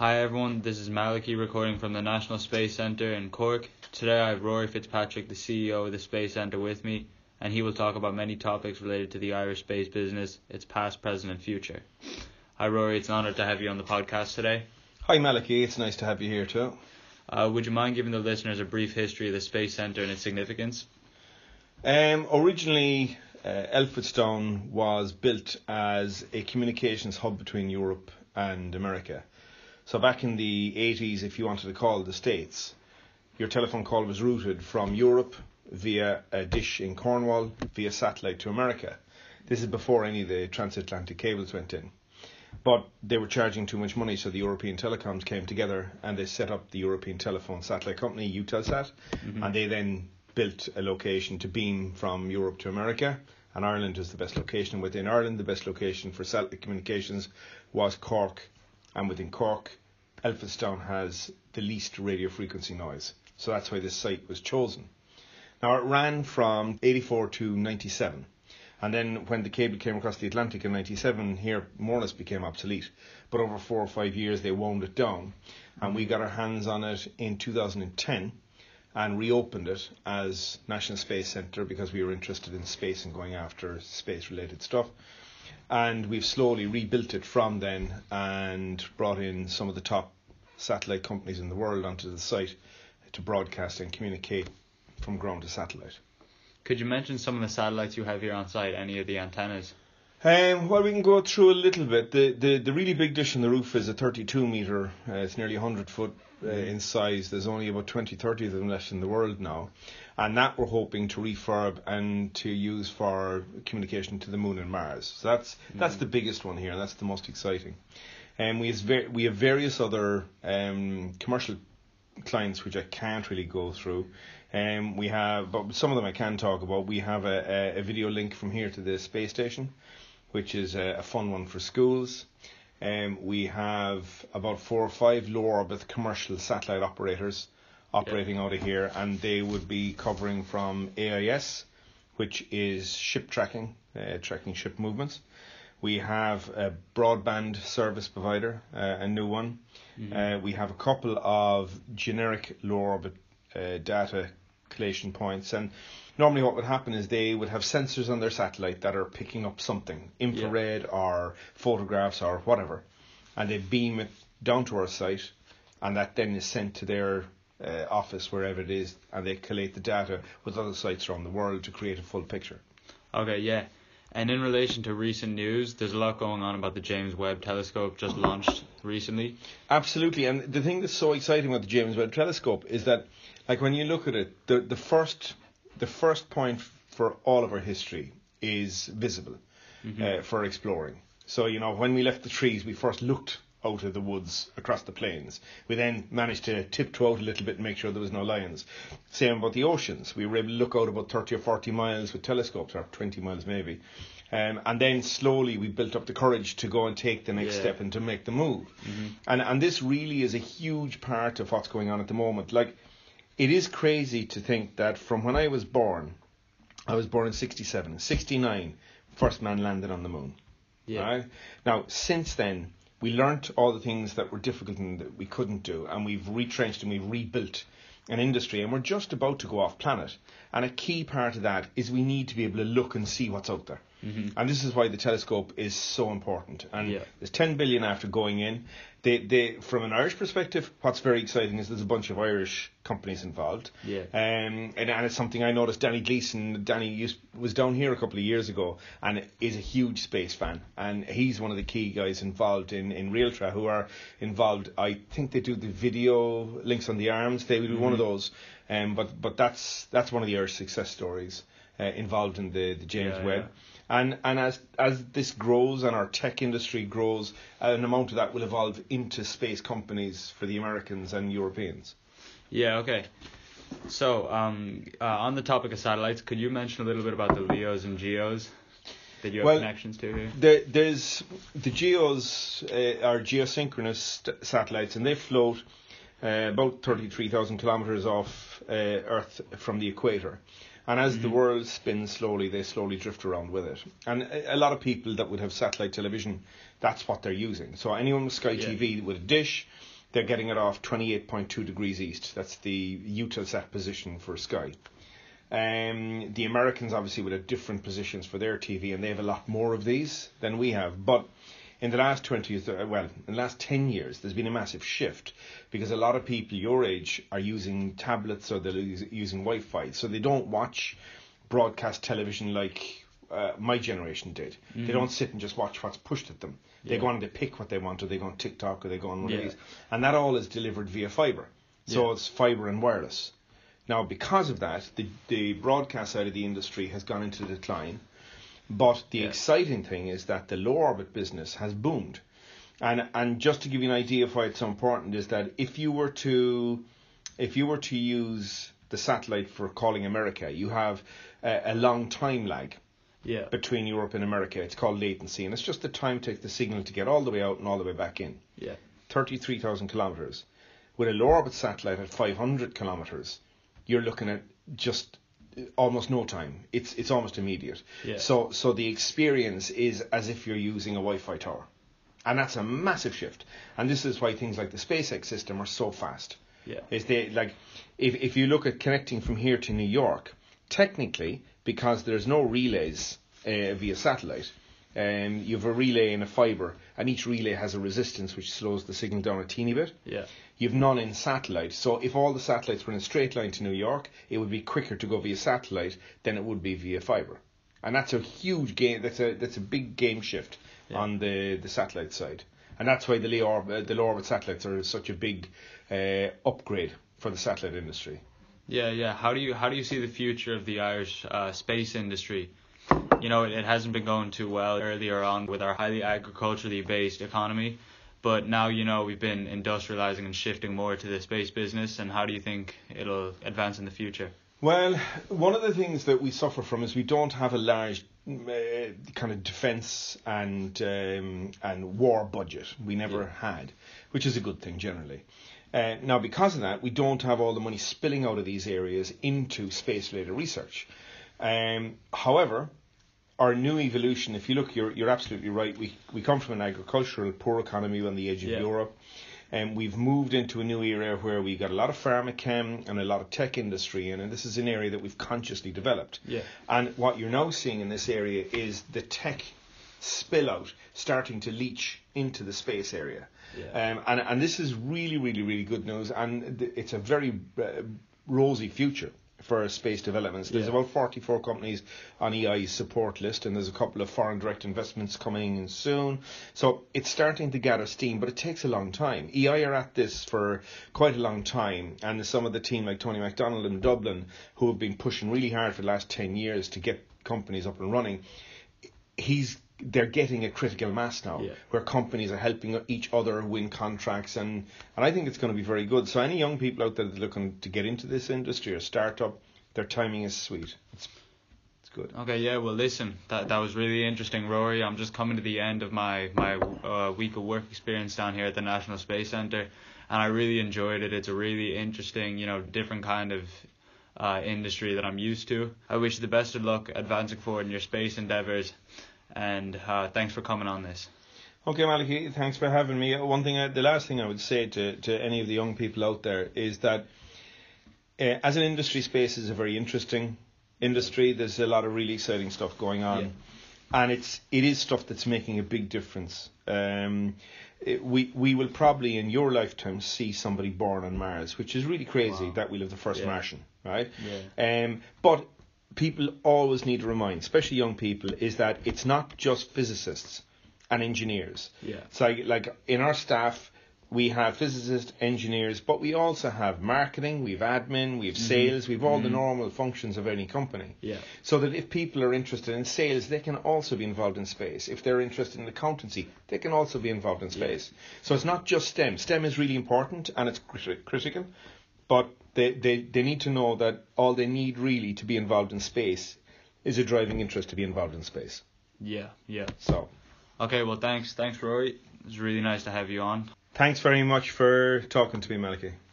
Hi everyone, this is Malachy recording from the National Space Centre in Cork. Today I have Rory Fitzpatrick, the CEO of the Space Centre, with me, and he will talk about many topics related to the Irish space business, its past, present, and future. Hi Rory, it's an honour to have you on the podcast today. Hi Malachy, it's nice to have you here too. Uh, would you mind giving the listeners a brief history of the Space Centre and its significance? Um, originally, uh, Elfordstown was built as a communications hub between Europe and America. So back in the 80s, if you wanted to call the States, your telephone call was routed from Europe via a dish in Cornwall via satellite to America. This is before any of the transatlantic cables went in. But they were charging too much money, so the European telecoms came together and they set up the European telephone satellite company, Eutelsat, mm-hmm. and they then built a location to beam from Europe to America. And Ireland was the best location. Within Ireland, the best location for satellite communications was Cork and within Cork, Elfordstown has the least radio frequency noise. So that's why this site was chosen. Now it ran from 84 to 97. And then when the cable came across the Atlantic in 97, here more or less became obsolete. But over four or five years, they wound it down. And we got our hands on it in 2010 and reopened it as National Space Centre because we were interested in space and going after space related stuff and we've slowly rebuilt it from then and brought in some of the top satellite companies in the world onto the site to broadcast and communicate from ground to satellite. Could you mention some of the satellites you have here on site, any of the antennas? Um, well, we can go through a little bit. The, the, the really big dish in the roof is a 32 metre, uh, it's nearly 100 foot uh, in size. There's only about 20, 30 of them left in the world now. And that we're hoping to refurb and to use for communication to the moon and Mars. So that's, mm-hmm. that's the biggest one here, and that's the most exciting. And um, we, have we have various other um, commercial clients which I can't really go through. Um, we have, but some of them I can talk about. We have a, a, a video link from here to the space station which is a, a fun one for schools. Um, we have about four or five low orbit commercial satellite operators operating yeah. out of here, and they would be covering from AIS, which is ship tracking, uh, tracking ship movements. We have a broadband service provider, uh, a new one. Mm-hmm. Uh, we have a couple of generic low orbit uh, data collation points, and normally what would happen is they would have sensors on their satellite that are picking up something, infrared yeah. or photographs or whatever, and they beam it down to our site, and that then is sent to their uh, office wherever it is, and they collate the data with other sites around the world to create a full picture. Okay, yeah. And in relation to recent news, there's a lot going on about the James Webb Telescope just launched recently. Absolutely, and the thing that's so exciting about the James Webb Telescope is that, like when you look at it, the the first the first point for all of our history is visible mm-hmm. uh, for exploring. So, you know, when we left the trees, we first looked out of the woods across the plains. We then managed to tiptoe out a little bit and make sure there was no lions. Same about the oceans. We were able to look out about 30 or 40 miles with telescopes, or 20 miles maybe. Um, and then slowly we built up the courage to go and take the next yeah. step and to make the move. Mm-hmm. And, and this really is a huge part of what's going on at the moment. Like, it is crazy to think that from when I was born, I was born in 67, 69, first man landed on the moon. Yeah. Right? Now, since then, we learnt all the things that were difficult and that we couldn't do, and we've retrenched and we've rebuilt an industry, and we're just about to go off planet. And a key part of that is we need to be able to look and see what's out there. Mm-hmm. And this is why the telescope is so important. And yeah. there's 10 billion after going in. They, they, from an Irish perspective, what's very exciting is there's a bunch of Irish companies involved. Yeah. Um, and, and it's something I noticed. Danny Gleeson, Danny used, was down here a couple of years ago, and is a huge space fan. And he's one of the key guys involved in in Realtra, who are involved. I think they do the video links on the arms. They would be mm-hmm. one of mm-hmm. those. Um, but but that's that's one of the Irish success stories uh, involved in the the James yeah, Webb. Yeah. And and as as this grows and our tech industry grows, an amount of that will evolve into space companies for the Americans and Europeans. Yeah. Okay. So, um, uh, on the topic of satellites, could you mention a little bit about the LEOs and GEOs that you have well, connections to here? There, there's the GEOs uh, are geosynchronous satellites, and they float uh, about thirty-three thousand kilometers off uh, Earth from the equator. And as mm-hmm. the world spins slowly, they slowly drift around with it. And a, a, lot of people that would have satellite television, that's what they're using. So anyone with Sky yeah. TV with a dish, they're getting it off 28.2 degrees east. That's the Eutelsat position for Sky. Um, the Americans obviously would have different positions for their TV, and they have a lot more of these than we have. But in the last 20 years, uh, well, in the last 10 years, there's been a massive shift because a lot of people your age are using tablets or they're using Wi Fi. So they don't watch broadcast television like uh, my generation did. Mm-hmm. They don't sit and just watch what's pushed at them. They yeah. go on and they pick what they want, or they go on TikTok, or they go on one yeah. of these. And that all is delivered via fibre. So yeah. it's fibre and wireless. Now, because of that, the, the broadcast side of the industry has gone into decline. But the yeah. exciting thing is that the low orbit business has boomed. And and just to give you an idea of why it's so important is that if you were to if you were to use the satellite for calling America, you have a, a long time lag yeah. between Europe and America. It's called latency, and it's just the time it takes the signal to get all the way out and all the way back in. Yeah. 33,000 kilometers. With a low orbit satellite at 500 kilometers, you're looking at just almost no time. It's it's almost immediate. Yeah. So so the experience is as if you're using a Wi-Fi tower, and that's a massive shift. And this is why things like the SpaceX system are so fast. Yeah. Is they like if if you look at connecting from here to New York, technically because there's no relays uh, via satellite, um, you have a relay and a fibre, and each relay has a resistance which slows the signal down a teeny bit. Yeah. You've none in satellite. So if all the satellites were in a straight line to New York, it would be quicker to go via satellite than it would be via fibre. And that's a huge game. That's a that's a big game shift yeah. on the, the satellite side. And that's why the low orbit, the low orbit satellites are such a big uh, upgrade for the satellite industry. Yeah, yeah. How do you how do you see the future of the Irish uh, space industry? You know, it, it hasn't been going too well earlier on with our highly agriculturally based economy. But now, you know, we've been industrializing and shifting more to the space business. And how do you think it'll advance in the future? Well, one of the things that we suffer from is we don't have a large uh, kind of defence and um, and war budget. We never yeah. had, which is a good thing generally. Uh, now, because of that, we don't have all the money spilling out of these areas into space-related research. Um, however, our new evolution, if you look, you're, you're absolutely right. We, we come from an agricultural poor economy on the edge of yeah. Europe. And we've moved into a new era where we've got a lot of pharmachem and a lot of tech industry in, and this is an area that we've consciously developed. Yeah. And what you're now seeing in this area is the tech spill out starting to leach into the space area. Yeah. Um, and, and this is really, really, really good news, and it's a very uh, rosy future for space developments. There's yeah. about 44 companies on EI's support list, and there's a couple of foreign direct investments coming in soon. So it's starting to gather steam, but it takes a long time. EI are at this for quite a long time, and some of the team like Tony MacDonald in Dublin, who have been pushing really hard for the last 10 years to get companies up and running, he's they're getting a critical mass now yeah. where companies are helping each other win contracts and and I think it's going to be very good. So any young people out there that are looking to get into this industry or startup, their timing is sweet. It's it's good. Okay yeah well listen that that was really interesting Rory. I'm just coming to the end of my my uh, week of work experience down here at the National Space Center and I really enjoyed it. It's a really interesting you know different kind of uh, industry that I'm used to. I wish you the best of luck advancing forward in your space endeavors and uh, thanks for coming on this. Okay, Malachy, thanks for having me. One thing, I, the last thing I would say to, to any of the young people out there is that uh, as an industry, space is a very interesting industry. There's a lot of really exciting stuff going on, yeah. and it's it is stuff that's making a big difference. Um, it, we we will probably in your lifetime see somebody born on Mars, which is really crazy wow. that we live the first yeah. Martian, right? Yeah. Um, but people always need to remind, especially young people, is that it's not just physicists and engineers. Yeah. So like, like in our staff, we have physicists, engineers, but we also have marketing, we have admin, we have mm-hmm. sales, we have all mm-hmm. the normal functions of any company. Yeah. So that if people are interested in sales, they can also be involved in space. If they're interested in accountancy, they can also be involved in space. Yeah. So it's not just STEM. STEM is really important and it's crit- critical, but they, they, they need to know that all they need really to be involved in space is a driving interest to be involved in space. Yeah, yeah. So. Okay, well, thanks. Thanks, Rory. It was really nice to have you on. Thanks very much for talking to me, Malachy.